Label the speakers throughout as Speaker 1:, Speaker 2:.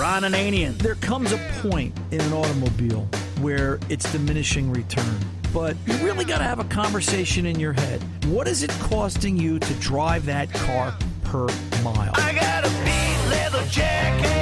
Speaker 1: Ron Ananian.
Speaker 2: There comes a point in an automobile where it's diminishing return. But you really got to have a conversation in your head. What is it costing you to drive that car per mile?
Speaker 3: I got a beat leather jacket.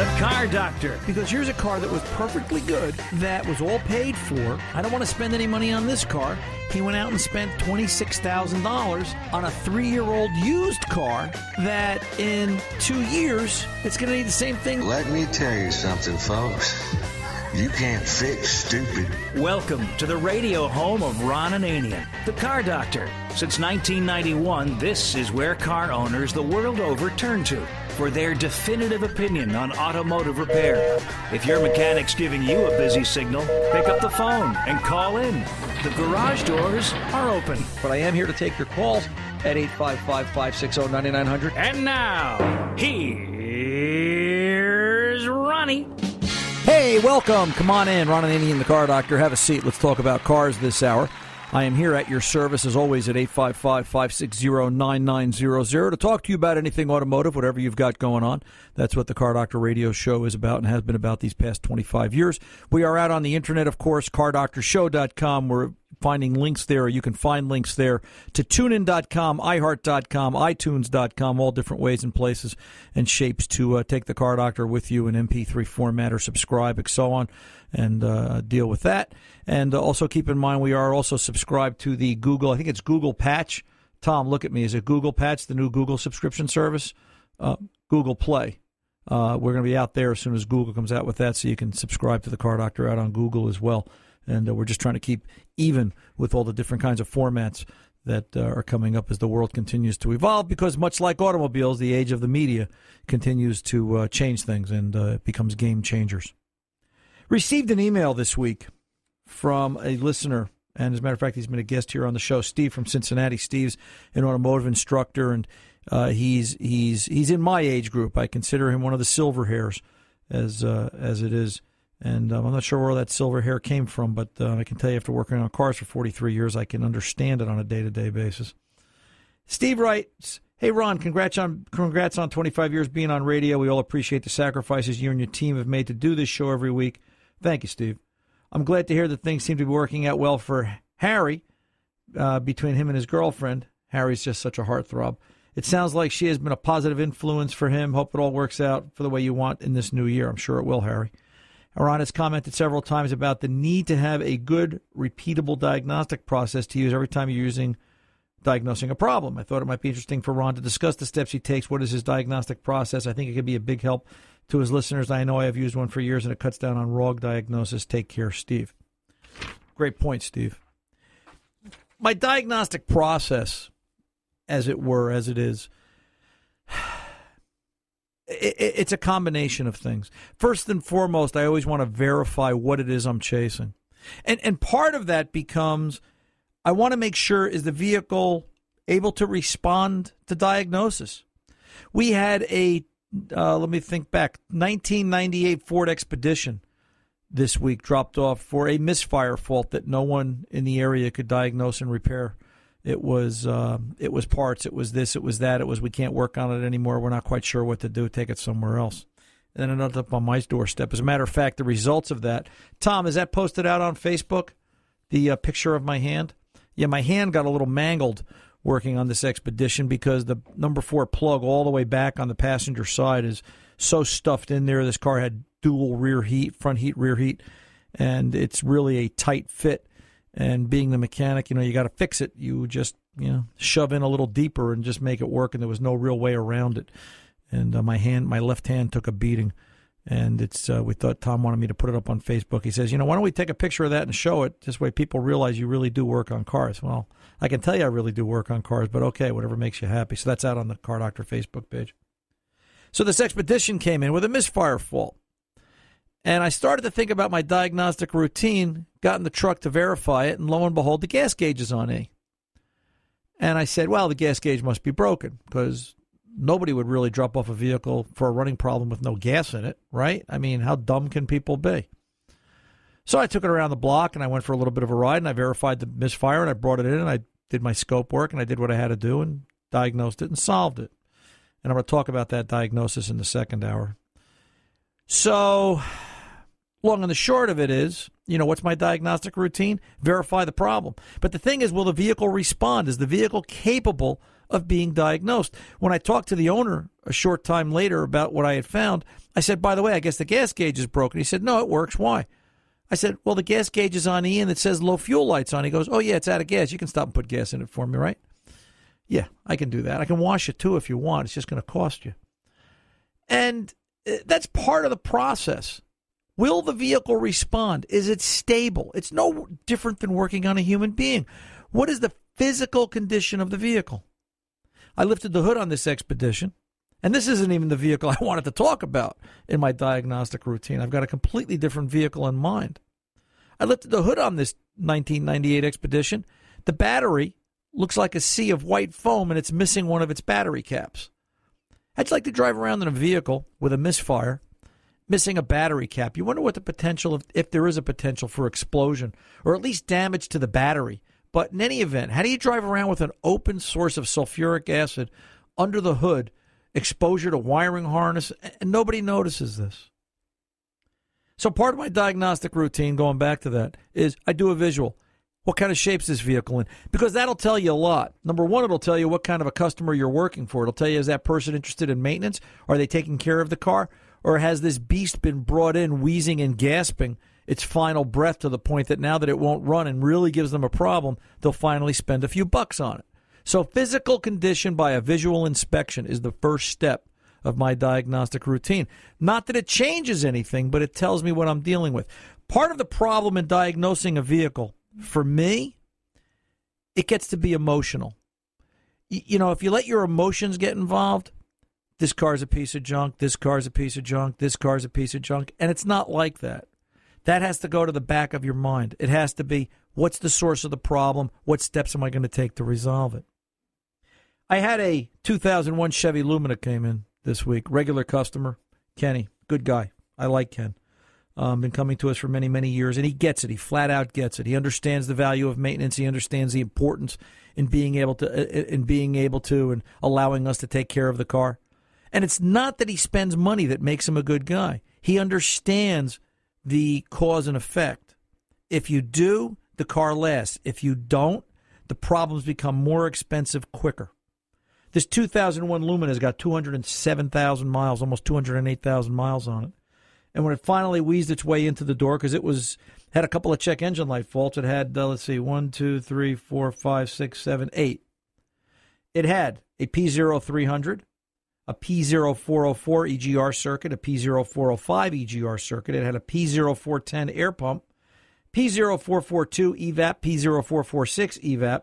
Speaker 3: The
Speaker 1: Car Doctor.
Speaker 2: Because here's a car that was perfectly good, that was all paid for. I don't want to spend any money on this car. He went out and spent $26,000 on a three year old used car that in two years, it's going to need the same thing.
Speaker 4: Let me tell you something, folks. You can't fix stupid.
Speaker 1: Welcome to the radio home of Ron and Ananian, the Car Doctor. Since 1991, this is where car owners the world over turn to for their definitive opinion on automotive repair. If your mechanic's giving you a busy signal, pick up the phone and call in. The garage doors are open.
Speaker 2: But I am here to take your calls at 855 560 9900.
Speaker 1: And now, here's Ronnie.
Speaker 2: Hey, welcome. Come on in. Ron and Ananian the Car Doctor. Have a seat. Let's talk about cars this hour. I am here at your service as always at 855 560 9900 to talk to you about anything automotive, whatever you've got going on. That's what the Car Doctor radio show is about and has been about these past 25 years. We are out on the internet, of course, cardoctorshow.com. We're finding links there. You can find links there to tunein.com, iHeart.com, iTunes.com, all different ways and places and shapes to uh, take the Car Doctor with you in MP3 format or subscribe and so on and uh, deal with that. And uh, also keep in mind we are also subscribed to the Google, I think it's Google Patch. Tom, look at me. Is it Google Patch, the new Google subscription service? Uh, Google Play. Uh, we're going to be out there as soon as Google comes out with that, so you can subscribe to the Car Doctor out on Google as well. And uh, we're just trying to keep even with all the different kinds of formats that uh, are coming up as the world continues to evolve. Because much like automobiles, the age of the media continues to uh, change things and uh, it becomes game changers. Received an email this week from a listener, and as a matter of fact, he's been a guest here on the show. Steve from Cincinnati. Steve's an automotive instructor, and uh, he's he's he's in my age group. I consider him one of the silver hairs, as uh, as it is. And um, I'm not sure where that silver hair came from, but uh, I can tell you after working on cars for 43 years, I can understand it on a day to day basis. Steve writes, Hey Ron, congrats on congrats on 25 years being on radio. We all appreciate the sacrifices you and your team have made to do this show every week. Thank you, Steve. I'm glad to hear that things seem to be working out well for Harry uh, between him and his girlfriend. Harry's just such a heartthrob. It sounds like she has been a positive influence for him. Hope it all works out for the way you want in this new year. I'm sure it will, Harry. Ron has commented several times about the need to have a good, repeatable diagnostic process to use every time you're using diagnosing a problem. I thought it might be interesting for Ron to discuss the steps he takes. What is his diagnostic process? I think it could be a big help to his listeners. I know I have used one for years and it cuts down on wrong diagnosis. Take care, Steve. Great point, Steve. My diagnostic process, as it were, as it is, it's a combination of things. First and foremost, I always want to verify what it is I'm chasing. And and part of that becomes I want to make sure is the vehicle able to respond to diagnosis. We had a uh, let me think back 1998 Ford Expedition this week dropped off for a misfire fault that no one in the area could diagnose and repair. It was uh, it was parts. It was this. It was that. It was we can't work on it anymore. We're not quite sure what to do. Take it somewhere else. And then it ended up on my doorstep. As a matter of fact, the results of that, Tom, is that posted out on Facebook? The uh, picture of my hand. Yeah, my hand got a little mangled working on this expedition because the number four plug all the way back on the passenger side is so stuffed in there. This car had dual rear heat, front heat, rear heat, and it's really a tight fit and being the mechanic, you know, you got to fix it. You just, you know, shove in a little deeper and just make it work. And there was no real way around it. And uh, my hand, my left hand took a beating. And it's, uh, we thought Tom wanted me to put it up on Facebook. He says, you know, why don't we take a picture of that and show it? This way people realize you really do work on cars. Well, I can tell you I really do work on cars, but okay, whatever makes you happy. So that's out on the Car Doctor Facebook page. So this expedition came in with a misfire fault. And I started to think about my diagnostic routine, got in the truck to verify it, and lo and behold, the gas gauge is on E. And I said, well, the gas gauge must be broken because nobody would really drop off a vehicle for a running problem with no gas in it, right? I mean, how dumb can people be? So I took it around the block and I went for a little bit of a ride and I verified the misfire and I brought it in and I did my scope work and I did what I had to do and diagnosed it and solved it. And I'm going to talk about that diagnosis in the second hour. So, long and the short of it is, you know, what's my diagnostic routine? Verify the problem. But the thing is, will the vehicle respond? Is the vehicle capable of being diagnosed? When I talked to the owner a short time later about what I had found, I said, by the way, I guess the gas gauge is broken. He said, no, it works. Why? I said, well, the gas gauge is on E and it says low fuel lights on. He goes, oh, yeah, it's out of gas. You can stop and put gas in it for me, right? Yeah, I can do that. I can wash it too if you want. It's just going to cost you. And uh, that's part of the process. Will the vehicle respond? Is it stable? It's no different than working on a human being. What is the physical condition of the vehicle? I lifted the hood on this expedition, and this isn't even the vehicle I wanted to talk about in my diagnostic routine. I've got a completely different vehicle in mind. I lifted the hood on this 1998 expedition. The battery looks like a sea of white foam and it's missing one of its battery caps. I'd like to drive around in a vehicle with a misfire, missing a battery cap. You wonder what the potential of, if there is a potential for explosion or at least damage to the battery. But in any event, how do you drive around with an open source of sulfuric acid under the hood, exposure to wiring harness, and nobody notices this? So part of my diagnostic routine, going back to that, is I do a visual. What kind of shape's this vehicle in? Because that'll tell you a lot. Number one, it'll tell you what kind of a customer you're working for. It'll tell you is that person interested in maintenance? Are they taking care of the car? Or has this beast been brought in wheezing and gasping its final breath to the point that now that it won't run and really gives them a problem, they'll finally spend a few bucks on it? So, physical condition by a visual inspection is the first step of my diagnostic routine. Not that it changes anything, but it tells me what I'm dealing with. Part of the problem in diagnosing a vehicle for me, it gets to be emotional. You know, if you let your emotions get involved, this car's a piece of junk, this car's a piece of junk, this car's a piece of junk, and it's not like that. That has to go to the back of your mind. It has to be what's the source of the problem? What steps am I going to take to resolve it? I had a 2001 Chevy Lumina came in this week, regular customer, Kenny, good guy. I like Ken um, been coming to us for many, many years, and he gets it. He flat out gets it. He understands the value of maintenance. He understands the importance in being able to, uh, in being able to, and allowing us to take care of the car. And it's not that he spends money that makes him a good guy. He understands the cause and effect. If you do, the car lasts. If you don't, the problems become more expensive quicker. This 2001 Lumina has got 207,000 miles, almost 208,000 miles on it. And when it finally wheezed its way into the door, because it was had a couple of check engine light faults, it had uh, let's see, one, two, three, four, five, six, seven, eight. It had a P0300, a P0404 EGR circuit, a P0405 EGR circuit. It had a P0410 air pump, P0442 EVAP, P0446 EVAP,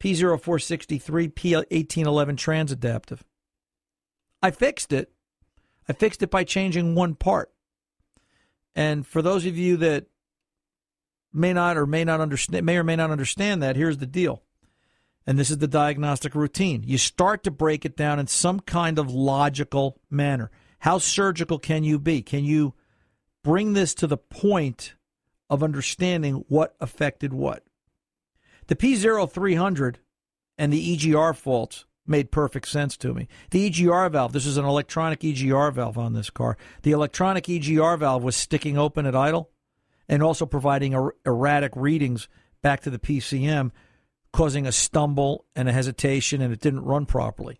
Speaker 2: P0463, P1811 trans adaptive. I fixed it. I fixed it by changing one part. And for those of you that may not or may not understand may or may not understand that, here's the deal. And this is the diagnostic routine. You start to break it down in some kind of logical manner. How surgical can you be? Can you bring this to the point of understanding what affected what? The P0300 and the EGR faults made perfect sense to me. The EGR valve, this is an electronic EGR valve on this car. The electronic EGR valve was sticking open at idle and also providing er- erratic readings back to the PCM, causing a stumble and a hesitation, and it didn't run properly.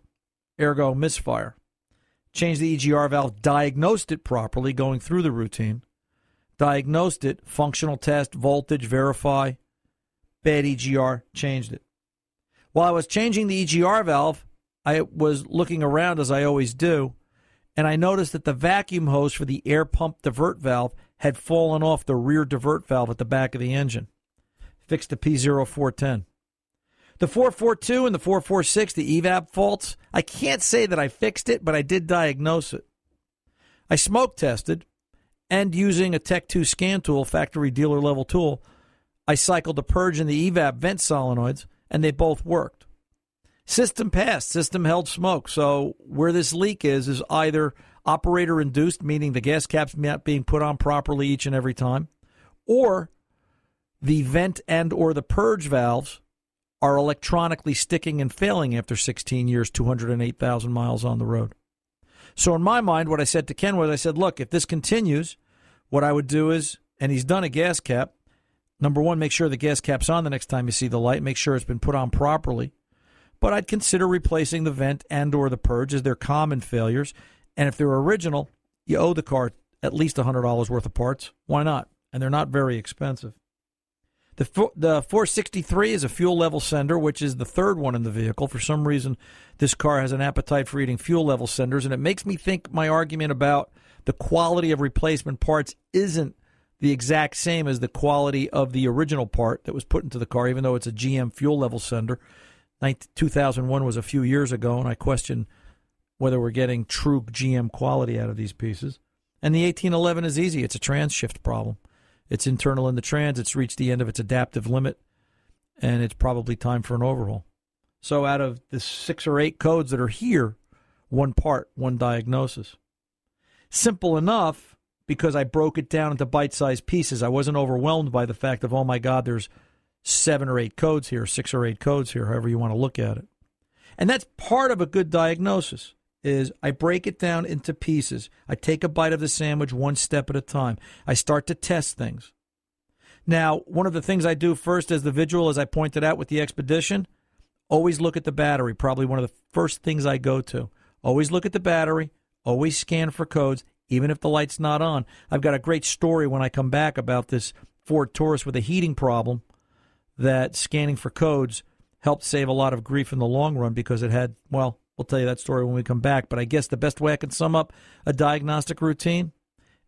Speaker 2: Ergo, misfire. Changed the EGR valve, diagnosed it properly, going through the routine. Diagnosed it, functional test, voltage, verify, bad EGR, changed it. While I was changing the EGR valve, I was looking around as I always do, and I noticed that the vacuum hose for the air pump divert valve had fallen off the rear divert valve at the back of the engine. Fixed the P0410. The 442 and the 446, the EVAP faults, I can't say that I fixed it, but I did diagnose it. I smoke tested, and using a Tech 2 scan tool, factory dealer level tool, I cycled the purge and the EVAP vent solenoids and they both worked. System passed, system held smoke. So where this leak is is either operator induced, meaning the gas cap's not being put on properly each and every time, or the vent and or the purge valves are electronically sticking and failing after 16 years, 208,000 miles on the road. So in my mind, what I said to Ken was, I said, look, if this continues, what I would do is, and he's done a gas cap. Number one, make sure the gas cap's on the next time you see the light. Make sure it's been put on properly. But I'd consider replacing the vent and or the purge as they're common failures. And if they're original, you owe the car at least $100 worth of parts. Why not? And they're not very expensive. The the 463 is a fuel level sender, which is the third one in the vehicle. For some reason, this car has an appetite for eating fuel level senders, and it makes me think my argument about the quality of replacement parts isn't the exact same as the quality of the original part that was put into the car, even though it's a GM fuel level sender. 2001 was a few years ago, and I question whether we're getting true GM quality out of these pieces. And the 1811 is easy; it's a trans shift problem. It's internal in the trans. It's reached the end of its adaptive limit, and it's probably time for an overhaul. So, out of the six or eight codes that are here, one part, one diagnosis. Simple enough because I broke it down into bite sized pieces. I wasn't overwhelmed by the fact of, oh my God, there's seven or eight codes here, six or eight codes here, however you want to look at it. And that's part of a good diagnosis is I break it down into pieces. I take a bite of the sandwich one step at a time. I start to test things. Now, one of the things I do first as the visual, as I pointed out with the expedition, always look at the battery. Probably one of the first things I go to. Always look at the battery. Always scan for codes, even if the light's not on. I've got a great story when I come back about this Ford Taurus with a heating problem that scanning for codes helped save a lot of grief in the long run because it had, well, We'll tell you that story when we come back. But I guess the best way I can sum up a diagnostic routine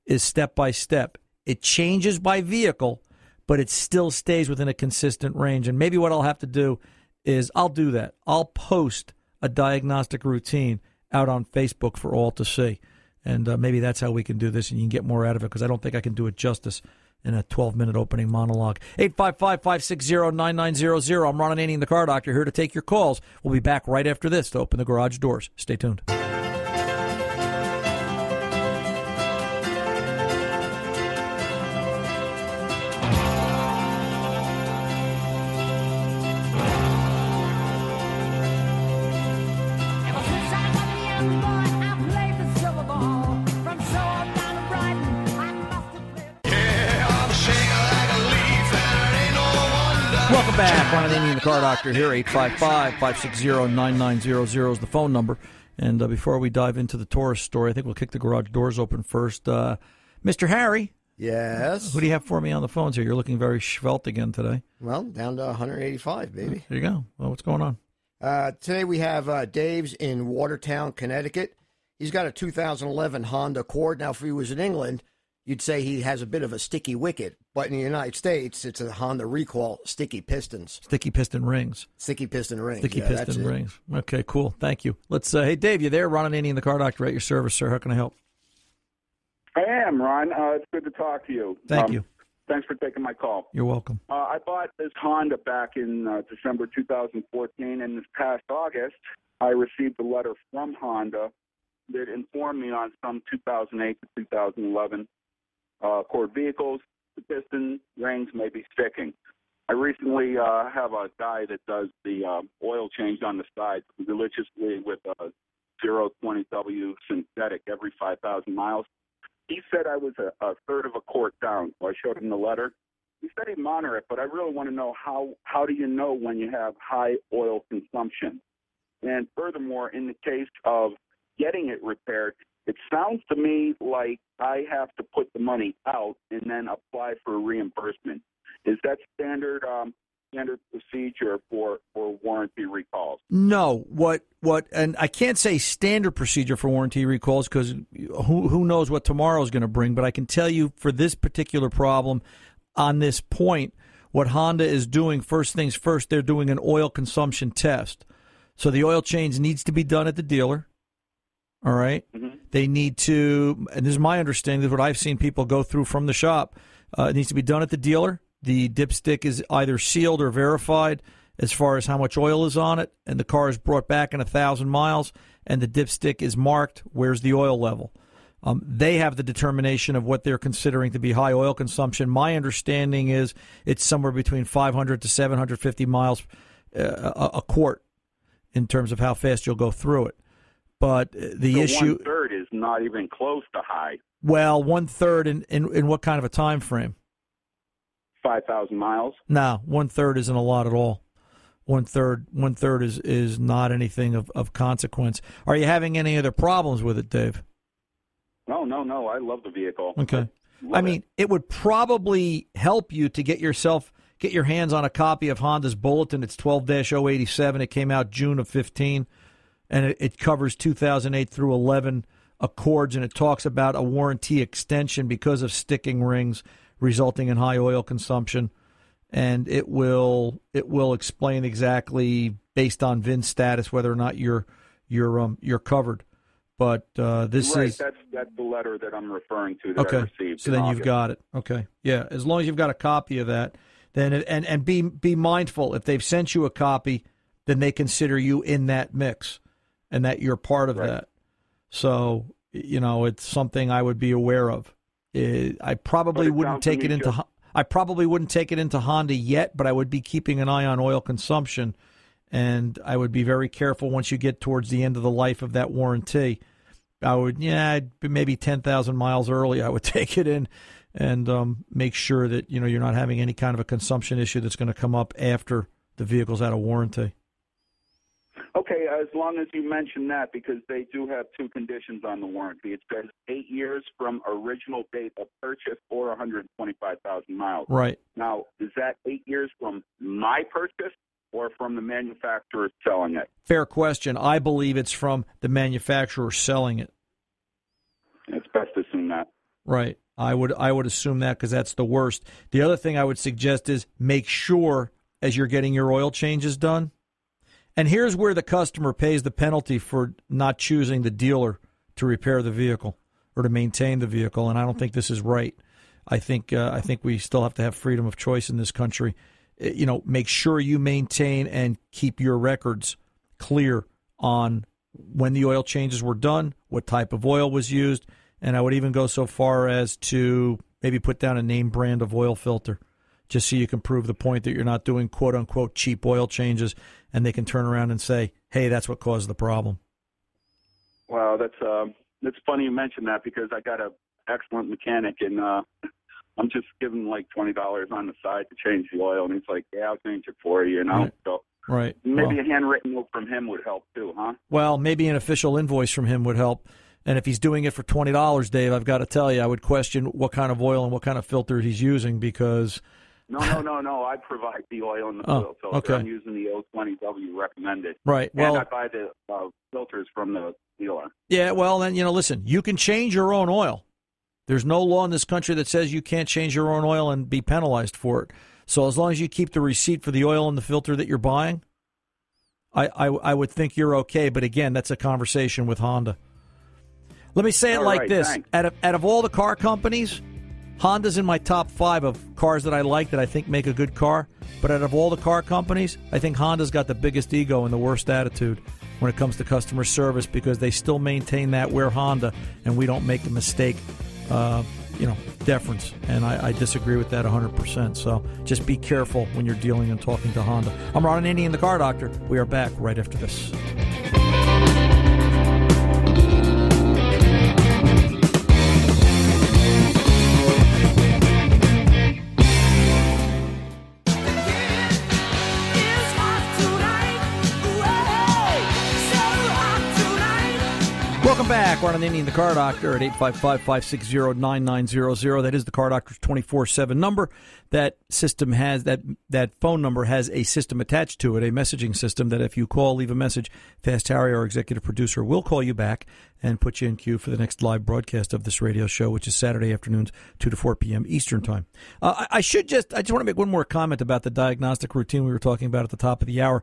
Speaker 2: is step by step. It changes by vehicle, but it still stays within a consistent range. And maybe what I'll have to do is I'll do that. I'll post a diagnostic routine out on Facebook for all to see. And uh, maybe that's how we can do this and you can get more out of it because I don't think I can do it justice in a 12 minute opening monologue. 855 560 9900. I'm Ron Ananian, the car doctor, here to take your calls. We'll be back right after this to open the garage doors. Stay tuned. Welcome back. Ron Ananian, the car doctor here. 855-560-9900 is the phone number. And uh, before we dive into the Taurus story, I think we'll kick the garage doors open first. Uh, Mr. Harry.
Speaker 5: Yes.
Speaker 2: Who do you have for me on the phones here? You're looking very svelte again today.
Speaker 5: Well, down to 185, baby.
Speaker 2: There you go. Well, what's going on?
Speaker 5: Uh, today we have uh, Dave's in Watertown, Connecticut. He's got a 2011 Honda Accord. Now, if he was in England, you'd say he has a bit of a sticky wicket. But in the United States, it's a Honda recall sticky pistons.
Speaker 2: Sticky piston rings.
Speaker 5: Sticky piston rings.
Speaker 2: Sticky
Speaker 5: yeah, that's
Speaker 2: piston
Speaker 5: it.
Speaker 2: rings. Okay, cool. Thank you. Let's. Uh, hey, Dave, you there? Ron Ananian, the car doctor, at your service, sir. How can I help?
Speaker 6: I am, Ron. Uh, it's good to talk to you.
Speaker 2: Thank
Speaker 6: Um,
Speaker 2: you.
Speaker 6: Thanks for taking my call.
Speaker 2: You're welcome.
Speaker 6: Uh, I bought this Honda back in uh, December 2014, and this past August, I received a letter from Honda that informed me on some 2008 to 2011 uh, Accord vehicles. The piston rings may be sticking. I recently uh, have a guy that does the uh, oil change on the side religiously with a 020W synthetic every 5,000 miles. He said I was a, a third of a quart down, so I showed him the letter. He said he'd but I really want to know how how do you know when you have high oil consumption? And furthermore, in the case of getting it repaired, it sounds to me like I have to put the money out and then apply for reimbursement. Is that standard um, standard procedure for, for warranty recalls?
Speaker 2: No, what what, and I can't say standard procedure for warranty recalls because who who knows what tomorrow is going to bring. But I can tell you for this particular problem, on this point, what Honda is doing first things first, they're doing an oil consumption test. So the oil change needs to be done at the dealer. All right? They need to, and this is my understanding, this is what I've seen people go through from the shop. Uh, it needs to be done at the dealer. The dipstick is either sealed or verified, as far as how much oil is on it, and the car is brought back in a thousand miles, and the dipstick is marked. Where's the oil level? Um, they have the determination of what they're considering to be high oil consumption. My understanding is it's somewhere between 500 to 750 miles uh, a, a quart in terms of how fast you'll go through it. But the
Speaker 6: so
Speaker 2: issue,
Speaker 6: one third is not even close to high.
Speaker 2: well, one third in, in in what kind of a time frame?
Speaker 6: Five thousand miles.
Speaker 2: No, one third isn't a lot at all. One third, one third is is not anything of, of consequence. Are you having any other problems with it, Dave?
Speaker 6: No, no, no. I love the vehicle.
Speaker 2: Okay.
Speaker 6: Love
Speaker 2: I
Speaker 6: it.
Speaker 2: mean, it would probably help you to get yourself get your hands on a copy of Honda's Bulletin. It's 12-087. It came out June of 15 and it, it covers 2008 through 11 Accords and it talks about a warranty extension because of sticking rings resulting in high oil consumption and it will it will explain exactly based on VIN status whether or not you're you're um you're covered. But uh, this
Speaker 6: right.
Speaker 2: is
Speaker 6: That's that's the letter that I'm referring to that I
Speaker 2: Okay.
Speaker 6: received.
Speaker 2: So then you've got it. Okay. Yeah. As long as you've got a copy of that, then it, and and be be mindful if they've sent you a copy, then they consider you in that mix, and that you're part of
Speaker 6: Right.
Speaker 2: that. So you know it's something I would be aware of. Eh, I probably
Speaker 6: it
Speaker 2: wouldn't take it into. Hon- I probably wouldn't take it into Honda yet, but I would be keeping an eye on oil consumption, and I would be very careful once you get towards the end of the life of that warranty. I would, yeah, maybe ten thousand miles early. I would take it in and um, make sure that you know you're not having any kind of a consumption issue that's going to come up after the vehicle's out of warranty.
Speaker 6: Okay, as long as you mention that, because they do have two conditions on the warranty. It says eight years from original date of purchase or 125,000 miles.
Speaker 2: Right.
Speaker 6: Now, is that eight years from my purchase or from the manufacturer selling it?
Speaker 2: Fair question. I believe it's from the manufacturer selling it.
Speaker 6: It's best to assume that.
Speaker 2: Right. I would I would assume that because that's the worst. The other thing I would suggest is make sure as you're getting your oil changes done. And here's where the customer pays the penalty for not choosing the dealer to repair the vehicle or to maintain the vehicle. And I don't think this is right. I think uh, I think we still have to have freedom of choice in this country. Uh, You know, make sure you maintain and keep your records clear on when the oil changes were done, what type of oil was used, and I would even go so far as to maybe put down a name brand of oil filter, just so you can prove the point that you're not doing quote unquote cheap oil changes, and they can turn around and say, "Hey, that's what caused the problem."
Speaker 6: Well, that's uh, it's funny you mention that because I got a excellent mechanic and uh, I'm just giving like twenty dollars on the side to change the oil, and he's like, "Yeah, I'll change it for you," you know.
Speaker 2: Right.
Speaker 6: So
Speaker 2: Right.
Speaker 6: maybe
Speaker 2: Well-
Speaker 6: a handwritten note from him would help too, huh?
Speaker 2: Well, maybe an official invoice from him would help. And if he's doing it for twenty dollars, Dave, I've got to tell you, I would question what kind of oil and what kind of filter he's using because
Speaker 6: No, no, no, no. I provide the oil and the
Speaker 2: Oh,
Speaker 6: filter.
Speaker 2: okay.
Speaker 6: I'm using the O20W recommended.
Speaker 2: right.
Speaker 6: and
Speaker 2: Well,
Speaker 6: I buy the uh, filters from the dealer.
Speaker 2: yeah. Well, then you know, listen, you can change your own oil. There's no law in this country that says you can't change your own oil and be penalized for it. So as long as you keep the receipt for the oil and the filter that you're buying, I I, I would think you're okay. But again, that's a conversation with Honda. Let me say it
Speaker 6: All
Speaker 2: like
Speaker 6: right,
Speaker 2: this:
Speaker 6: thanks.
Speaker 2: out of out of all the car companies, Honda's in my top five of cars that I like that I think make a good car. But out of all the car companies, I think Honda's got the biggest ego and the worst attitude when it comes to customer service because they still maintain that we're Honda and we don't make a mistake. Uh, you know, deference, and I, I disagree with that 100%. So just be careful when you're dealing and talking to Honda. I'm Ron Ananian, in the Car Doctor. We are back right after this. Back. Ron Ananian, the Car Doctor at 855-560-9900. That is the Car Doctor's 24-7 number. That system has, that, that phone number has a system attached to it, a messaging system that if you call, leave a message, Fast Harry, our executive producer, will call you back and put you in queue for the next live broadcast of this radio show, which is Saturday afternoons, 2 to 4 p.m. Eastern Time. Uh, I, I should just, I just want to make one more comment about the diagnostic routine we were talking about at the top of the hour.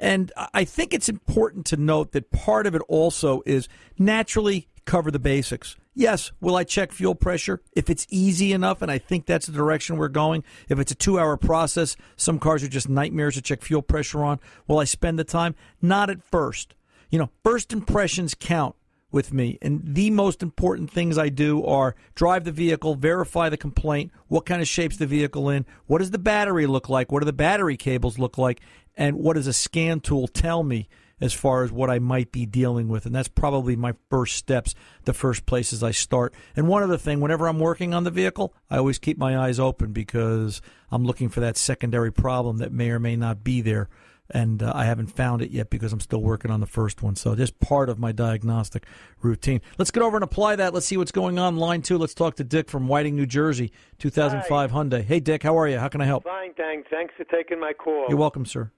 Speaker 2: And I think it's important to note that part of it also is naturally cover the basics. Yes, will I check fuel pressure if it's easy enough and I think that's the direction we're going? If it's a 2-hour process, some cars are just nightmares to check fuel pressure on. Will I spend the time? Not at first. You know, first impressions count with me. And the most important things I do are drive the vehicle, verify the complaint, what kind of shape's the vehicle in, what does the battery look like, what do the battery cables look like, and what does a scan tool tell me as far as what I might be dealing with. And that's probably my first steps, the first places I start. And one other thing, whenever I'm working on the vehicle, I always keep my eyes open because I'm looking for that secondary problem that may or may not be there and uh, I haven't found it yet because I'm still working on the first one. So just part of my diagnostic routine. Let's get over and apply that. Let's see what's going on. Line two. Let's talk to Dick from Whiting, New Jersey, 2005 Hyundai. Hey, Dick, how are you? How can I help?
Speaker 7: Fine, thanks. Thanks for taking my call.
Speaker 2: You're welcome, sir.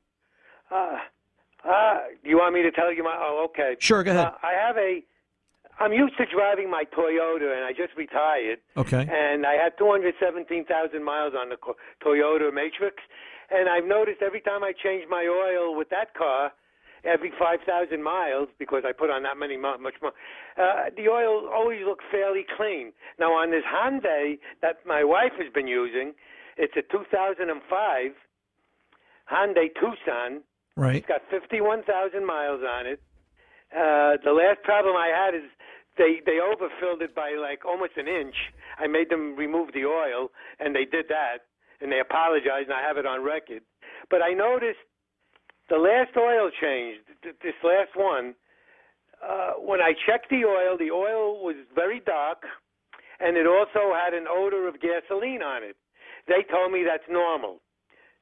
Speaker 7: Uh, uh, you want me to tell you my? Oh, okay.
Speaker 2: Sure, go ahead.
Speaker 7: Uh, I have a. I'm used to driving my Toyota, and I just retired.
Speaker 2: Okay.
Speaker 7: And I had 217,000 miles on the Toyota Matrix, and I've noticed every time I change my oil with that car, every 5,000 miles, because I put on that many much more, uh, the oil always looks fairly clean. Now on this Hyundai that my wife has been using, it's a 2005 Hyundai Tucson.
Speaker 2: Right.
Speaker 7: It's got 51,000 miles on it. Uh, the last problem I had is they they overfilled it by like almost an inch. I made them remove the oil, and they did that, and they apologized, and I have it on record. But I noticed the last oil change, th- this last one, uh, when I checked the oil, the oil was very dark, and it also had an odor of gasoline on it. They told me that's normal,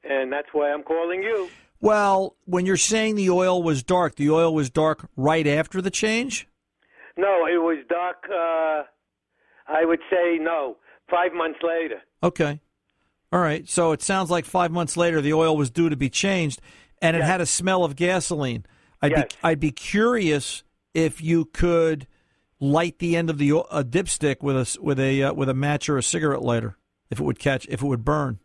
Speaker 7: and that's why I'm calling you.
Speaker 2: Well, when you're saying the oil was dark, the oil was dark right after the change?
Speaker 7: No, it was dark. Uh, I would say no. Five months later.
Speaker 2: Okay. All right. So it sounds like five months later the oil was due to be changed and it
Speaker 7: Yes.
Speaker 2: had a smell of gasoline. I'd,
Speaker 7: Yes.
Speaker 2: be, I'd be curious if you could light the end of the a dipstick with a, with, a, uh, with a match or a cigarette lighter, if it would catch, if it would burn.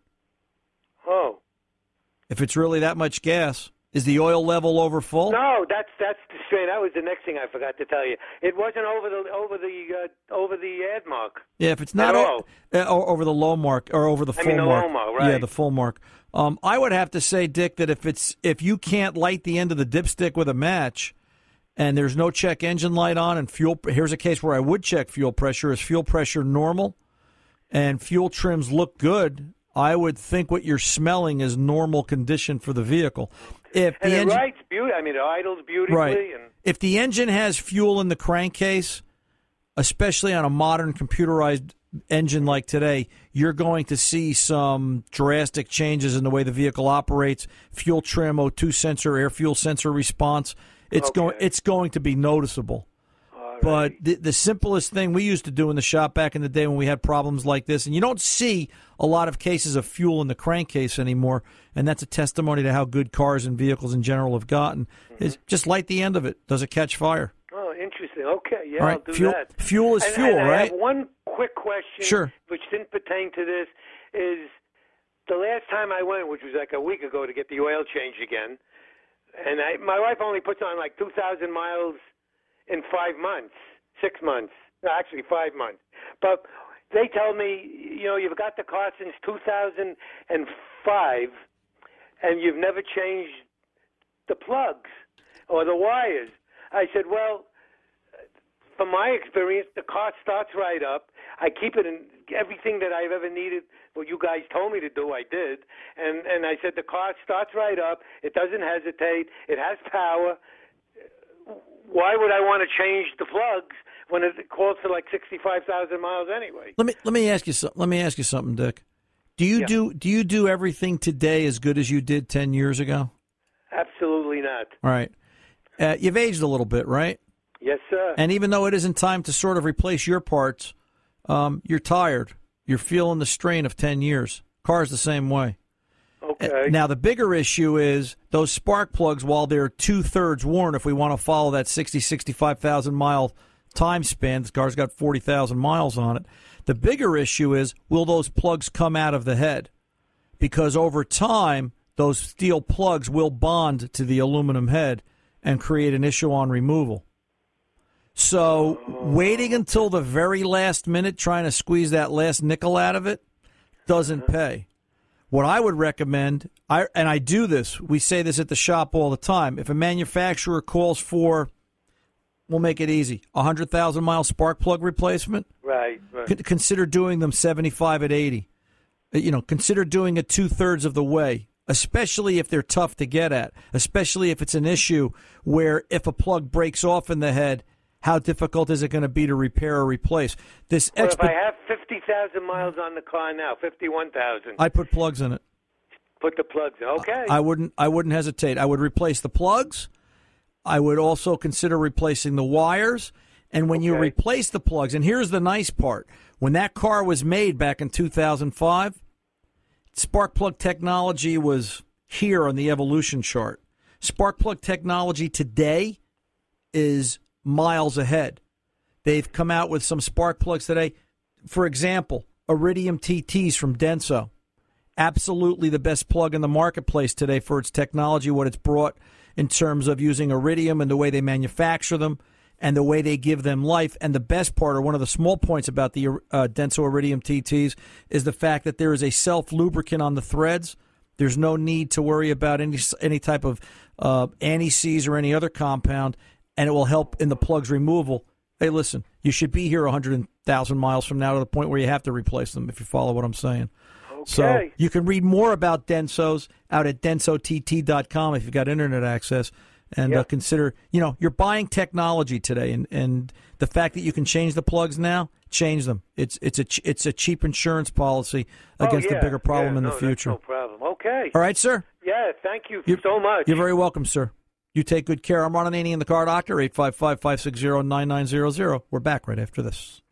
Speaker 2: If it's really that much gas, is the oil level over full?
Speaker 7: no, that's that's the strain. That was the next thing I forgot to tell you. It wasn't over the over the uh, over the add mark.
Speaker 2: Yeah, if it's not
Speaker 7: At
Speaker 2: o-
Speaker 7: all.
Speaker 2: uh, o- over the low mark or over the
Speaker 7: I
Speaker 2: full
Speaker 7: mean the
Speaker 2: mark.
Speaker 7: low mark,
Speaker 2: Yeah, the full mark. Um, I would have to say, Dick, that if it's if you can't light the end of the dipstick with a match, and there's no check engine light on, and fuel. Here's a case where I would check fuel pressure. Is fuel pressure normal, and fuel trims look good? I would think what you're smelling is normal condition for the vehicle. If the
Speaker 7: it
Speaker 2: engine.
Speaker 7: I mean, it idles beautifully.
Speaker 2: Right.
Speaker 7: And
Speaker 2: If the engine has fuel in the crankcase, especially on a modern computerized engine like today, you're going to see some drastic changes in the way the vehicle operates. Fuel trim, O2 sensor, air fuel sensor response. It's going. It's going to be noticeable. But the, the simplest thing we used to do in the shop back in the day when we had problems like this, and you don't see a lot of cases of fuel in the crankcase anymore, and that's a testimony to how good cars and vehicles in general have gotten, mm-hmm. is just light the end of it. Does it catch fire?
Speaker 7: oh, interesting. Okay, yeah,
Speaker 2: All
Speaker 7: I'll do
Speaker 2: fuel-
Speaker 7: that.
Speaker 2: fuel is
Speaker 7: And-
Speaker 2: fuel,
Speaker 7: and
Speaker 2: right?
Speaker 7: one quick question,
Speaker 2: Sure.
Speaker 7: which didn't pertain to this, is the last time I went, which was like a week ago, to get the oil change again, and I, my wife only puts on like 2,000 miles in five months, six months, no, actually five months. But they tell me, you know, you've got the car since 2005, and you've never changed the plugs or the wires. I said, well, from my experience, the car starts right up. I keep it in everything that I've ever needed. What you guys told me to do, I did. And and I said the car starts right up. It doesn't hesitate. It has power. Why would I want to change the plugs when it calls for like sixty-five thousand miles anyway?
Speaker 2: Let me let me ask you some, let me ask you something, Dick. Do you
Speaker 7: Yeah.
Speaker 2: do do you do everything today as good as you did ten years ago?
Speaker 7: Absolutely not.
Speaker 2: All right, uh, you've aged a little bit, right?
Speaker 7: Yes, sir.
Speaker 2: And even though it isn't time to sort of replace your parts, um, you're tired. You're feeling the strain of 10 years. Car's the same way.
Speaker 7: Okay.
Speaker 2: Uh, now, the bigger issue is those spark plugs, while they're two thirds worn, if we want to follow that 60, 65,000 mile time span, this car's got 40,000 miles on it. The bigger issue is will those plugs come out of the head? Because over time, those steel plugs will bond to the aluminum head and create an issue on removal. So waiting until the very last minute trying to squeeze that last nickel out of it doesn't mm-hmm. pay. What I would recommend, I and I do this. We say this at the shop all the time. If a manufacturer calls for, we'll make it easy, a hundred thousand mile spark plug replacement.
Speaker 7: Right. right.
Speaker 2: Con- consider doing them seventy five at eighty. Uh, You know, consider doing it two thirds of the way. Especially if they're tough to get at. Especially if it's an issue where if a plug breaks off in the head, how difficult is it going to be to repair or replace? This
Speaker 7: Well, if I have 50,000 miles on the car now, 51,000,
Speaker 2: I put plugs in it.
Speaker 7: put the plugs in. Okay.
Speaker 2: I wouldn't. I wouldn't hesitate. I would replace the plugs. I would also consider replacing the wires. And when you replace the plugs, and here's the nice part: when that car was made back in 2005, spark plug technology was here on the evolution chart. Spark plug technology today is miles ahead. They've come out with some spark plugs today. For example, Iridium TTs from Denso absolutely the best plug in the marketplace today for its technology, what it's brought in terms of using iridium and the way they manufacture them and the way they give them life. And the best part, or one of the small points about the uh, Denso Iridium TTs, is the fact that there is a self lubricant on the threads. There's no need to worry about any any type of uh, anti-seize or any other compound, and it will help in the plugs removal. Hey, listen, you should be here 100,000 miles from now to the point where you have to replace them, if you follow what I'm saying.
Speaker 7: Okay.
Speaker 2: So you can read more about Densos out at densott.com if you've got internet access. And uh, consider, you know, you're buying technology today, and, and the fact that you can change the plugs now, change them. It's it's a ch- it's a cheap insurance policy
Speaker 7: Oh,
Speaker 2: against
Speaker 7: yeah,
Speaker 2: the bigger problem
Speaker 7: yeah,
Speaker 2: in
Speaker 7: no,
Speaker 2: the future.
Speaker 7: no problem. Okay.
Speaker 2: All right, sir.
Speaker 7: Yeah, thank you
Speaker 2: You-
Speaker 7: so much.
Speaker 2: You're very welcome, sir. You take good care. I'm Ron Ananian, the car doctor, 855 560 9900. We're back right after this.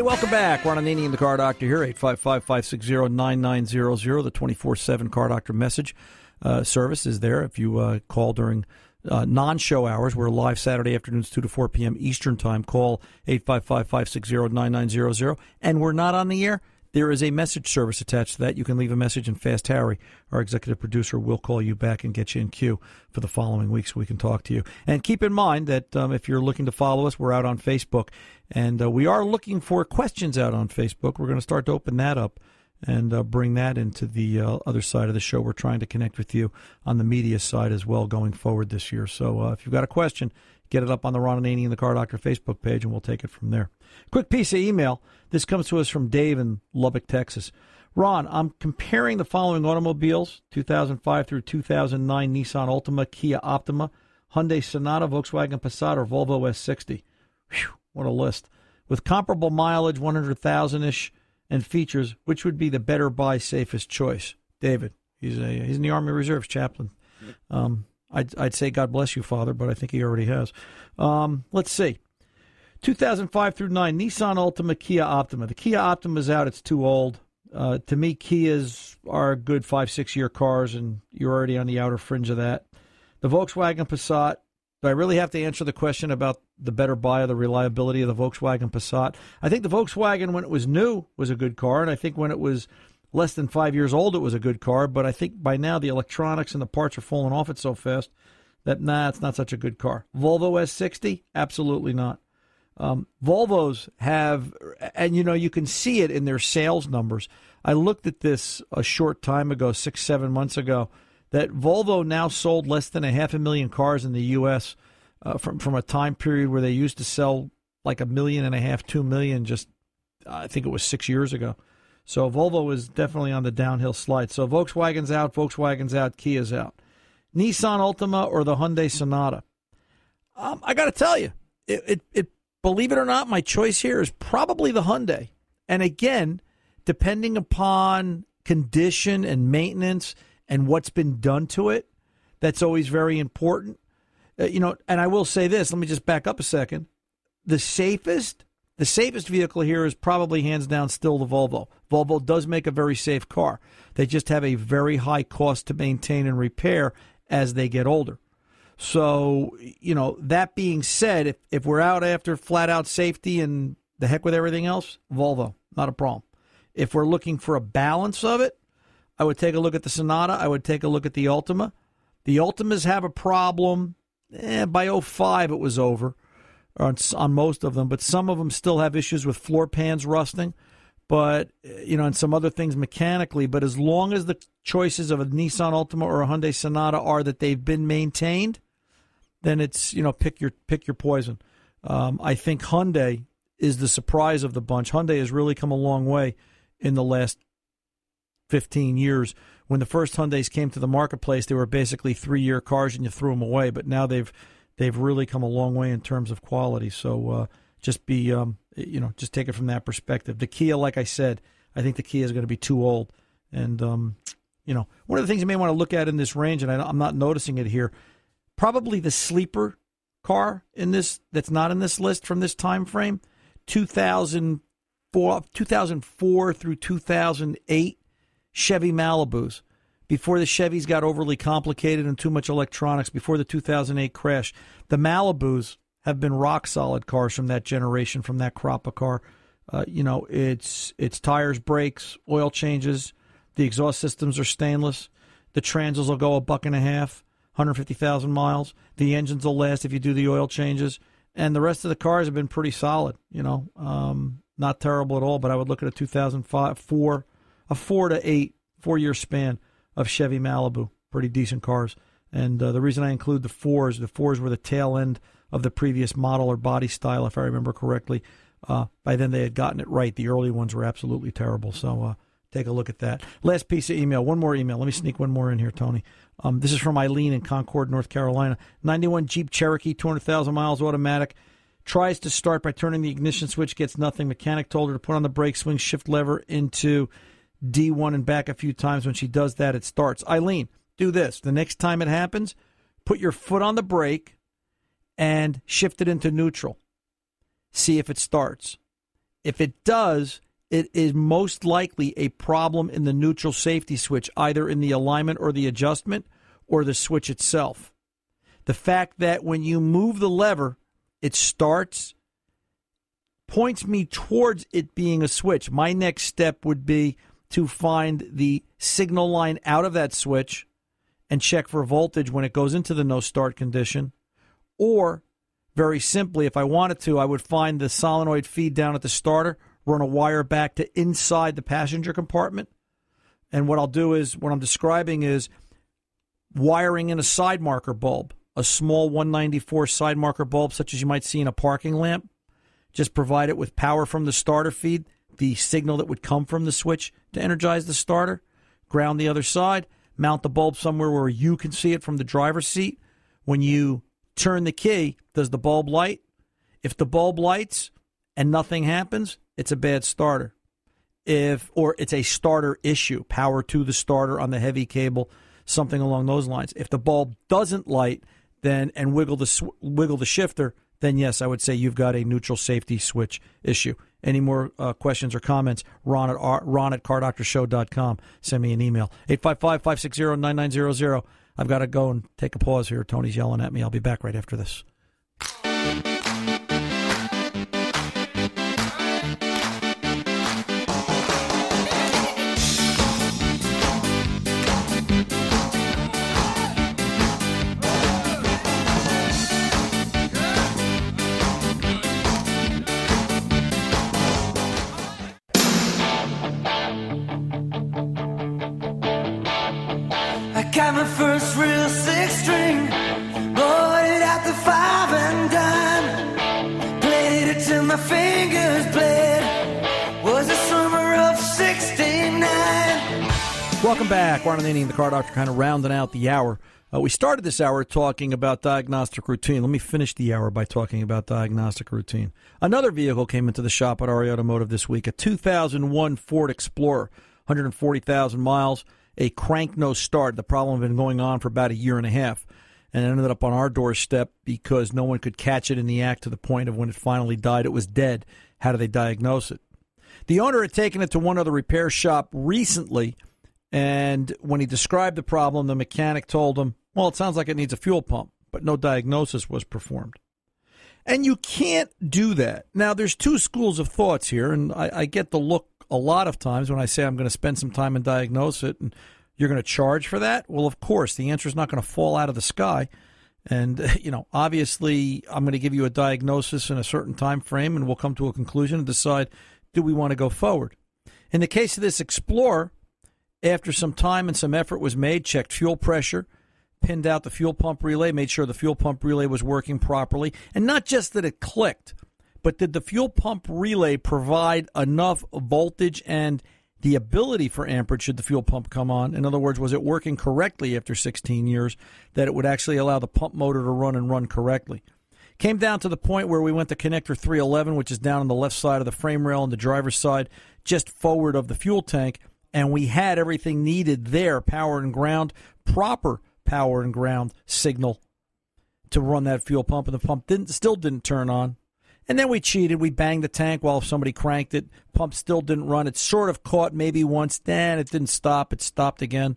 Speaker 2: Hey, welcome back. Ron Ananian, the car doctor here, 855 560 9900. The 24 7 car doctor message uh, service is there. If you uh, call during uh, non show hours, we're live Saturday afternoons, 2 to 4 p.m. Eastern Time. Call 855 560 9900. And we're not on the air. There is a message service attached to that. You can leave a message, and Fast Harry, our executive producer, will call you back and get you in queue for the following week so we can talk to you. And keep in mind that um, if you're looking to follow us, we're out on Facebook, and uh, we are looking for questions out on Facebook. We're going to start to open that up and uh, bring that into the uh, other side of the show. We're trying to connect with you on the media side as well going forward this year. So uh, if you've got a question, get it up on the Ron Ananian and the Car Doctor Facebook page, and we'll take it from there. Quick piece of email. This comes to us from Dave in Lubbock, Texas. Ron, I'm comparing the following automobiles 2005 through 2009 Nissan Altima, Kia Optima, Hyundai Sonata, Volkswagen Passat, or Volvo S60. Whew, what a list. With comparable mileage, 100,000 ish, and features, which would be the better buy, safest choice? David, he's a he's in the Army Reserves chaplain. Um, I'd, I'd say God bless you, Father, but I think he already has. Um, let's see. 2005 through 9, Nissan Altima, Kia Optima. The Kia Optima is out. It's too old. Uh, to me, Kias are good five, six year cars, and you're already on the outer fringe of that. The Volkswagen Passat. Do I really have to answer the question about the better buy or the reliability of the Volkswagen Passat? I think the Volkswagen, when it was new, was a good car, and I think when it was less than five years old, it was a good car. But I think by now the electronics and the parts are falling off it so fast that nah, it's not such a good car. Volvo S60, absolutely not. Um, Volvos have, and you know, you can see it in their sales numbers. I looked at this a short time ago, six, seven months ago, that Volvo now sold less than a half a million cars in the U.S. Uh, from from a time period where they used to sell like a million and a half, two million, just I think it was six years ago. So Volvo is definitely on the downhill slide. So Volkswagen's out, Volkswagen's out, Kia's out. Nissan Altima or the Hyundai Sonata. Um, I got to tell you, it, it, it believe it or not, my choice here is probably the Hyundai. And again, depending upon condition and maintenance and what's been done to it, that's always very important. Uh, you know, and I will say this. Let me just back up a second. the safest, the safest vehicle here is probably hands down still the Volvo. Volvo does make a very safe car. They just have a very high cost to maintain and repair as they get older. So, you know, that being said, if, if we're out after flat out safety and the heck with everything else, Volvo, not a problem. If we're looking for a balance of it, I would take a look at the Sonata. I would take a look at the Altima. The Altimas have a problem. Eh, by 05, it was over on, on most of them, but some of them still have issues with floor pans rusting but you know, and some other things mechanically. But as long as the choices of a Nissan Altima or a Hyundai Sonata are that they've been maintained, then it's you know pick your pick your poison. Um, I think Hyundai is the surprise of the bunch. Hyundai has really come a long way in the last 15 years. When the first Hyundais came to the marketplace, they were basically three-year cars and you threw them away. But now they've they've really come a long way in terms of quality. So uh, just be um, you know just take it from that perspective. The Kia, like I said, I think the Kia is going to be too old, and um, you know one of the things you may want to look at in this range, and I, I'm not noticing it here, probably the sleeper car in this that's not in this list from this time frame, 2004, 2004 through 2008 Chevy Malibus. Before the Chevys got overly complicated and too much electronics, before the 2008 crash, the Malibus have been rock solid cars from that generation, from that crop of car. Uh, you know, it's it's tires, brakes, oil changes. The exhaust systems are stainless. The transits will go a buck and a half, 150,000 miles. The engines will last if you do the oil changes, and the rest of the cars have been pretty solid. You know, um, not terrible at all. But I would look at a 2005, four, a four to eight, four year span of Chevy Malibu, pretty decent cars. And uh, the reason I include the fours, the fours were the tail end of the previous model or body style, if I remember correctly. Uh, by then, they had gotten it right. The early ones were absolutely terrible. So uh, take a look at that. Last piece of email. One more email. Let me sneak one more in here, Tony. Um, this is from Eileen in Concord, North Carolina. 91 Jeep Cherokee, 200,000 miles, automatic. Tries to start by turning the ignition switch, gets nothing. Mechanic told her to put on the brake, swing shift lever into D1 and back a few times. When she does that, it starts. Eileen, do this. The next time it happens, put your foot on the brake and shift it into neutral. See if it starts. If it does, it is most likely a problem in the neutral safety switch, either in the alignment or the adjustment or the switch itself. The fact that when you move the lever, it starts points me towards it being a switch. My next step would be to find the signal line out of that switch and check for voltage when it goes into the no start condition or, very simply, if I wanted to, I would find the solenoid feed down at the starter, run a wire back to inside the passenger compartment. And what I'll do is, what I'm describing is wiring in a side marker bulb, a small 194 side marker bulb, such as you might see in a parking lamp. Just provide it with power from the starter feed, the signal that would come from the switch to energize the starter. Ground the other side, mount the bulb somewhere where you can see it from the driver's seat. When you turn the key, does the bulb light? If the bulb lights and nothing happens, it's a bad starter. If or it's a starter issue, power to the starter on the heavy cable, something along those lines. If the bulb doesn't light, then and wiggle the wiggle the shifter, then yes, I would say you've got a neutral safety switch issue. Any more uh, questions or comments? Ron at, Ron at cardoctorshow.com. Send me an email. 855 560 9900. I've got to go and take a pause here. Tony's yelling at me. I'll be back right after this. Back. Ron Ananian, the car doctor, kind of rounding out the hour. Uh, we started this hour talking about diagnostic routine. Let me finish the hour by talking about diagnostic routine. Another vehicle came into the shop at RE Automotive this week a 2001 Ford Explorer, 140,000 miles a crank no start. The problem had been going on for about a year and a half. and it ended up on our doorstep because no one could catch it in the act to the point of when it finally died, it was dead. How do they diagnose it? The owner had taken it to one other repair shop recently, and when he described the problem, the mechanic told him, Well, it sounds like it needs a fuel pump, but no diagnosis was performed. And you can't do that. Now, there's two schools of thoughts here, and I, I get the look a lot of times when I say I'm going to spend some time and diagnose it, and you're going to charge for that. Well, of course, the answer is not going to fall out of the sky. And you know, obviously, I'm going to give you a diagnosis in a certain time frame, and we'll come to a conclusion and decide do we want to go forward. In the case of this Explorer, after some time and some effort was made, checked fuel pressure, pinned out the fuel pump relay, made sure the fuel pump relay was working properly, and not just that it clicked, but did the fuel pump relay provide enough voltage and the ability for amperage should the fuel pump come on? In other words, was it working correctly after 16 years that it would actually allow the pump motor to run and run correctly? Came down to the point where we went to connector 311, which is down on the left side of the frame rail on the driver's side, just forward of the fuel tank, and we had everything needed there power and ground, proper power and ground signal to run that fuel pump, and the pump didn't still didn't turn on. And then we cheated. We banged the tank while somebody cranked it. Pump still didn't run. It sort of caught maybe once. Then it didn't stop. It stopped again.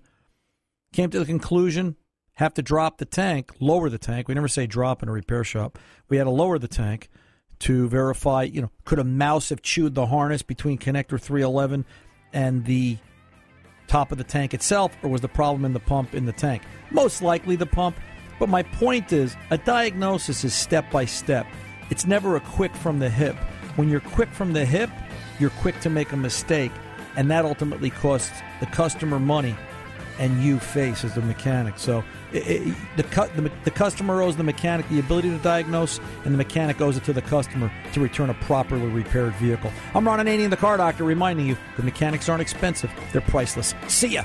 Speaker 2: Came to the conclusion have to drop the tank, lower the tank. We never say drop in a repair shop. We had to lower the tank to verify, you know, could a mouse have chewed the harness between connector 311 and the top of the tank itself, or was the problem in the pump in the tank? Most likely the pump. But my point is, a diagnosis is step by step. It's never a quick from the hip. When you're quick from the hip, you're quick to make a mistake, and that ultimately costs the customer money and you face as the mechanic. So it, it, the, cu- the, the customer owes the mechanic the ability to diagnose, and the mechanic owes it to the customer to return a properly repaired vehicle. I'm Ron Ananian, the car doctor, reminding you the mechanics aren't expensive, they're priceless. See ya.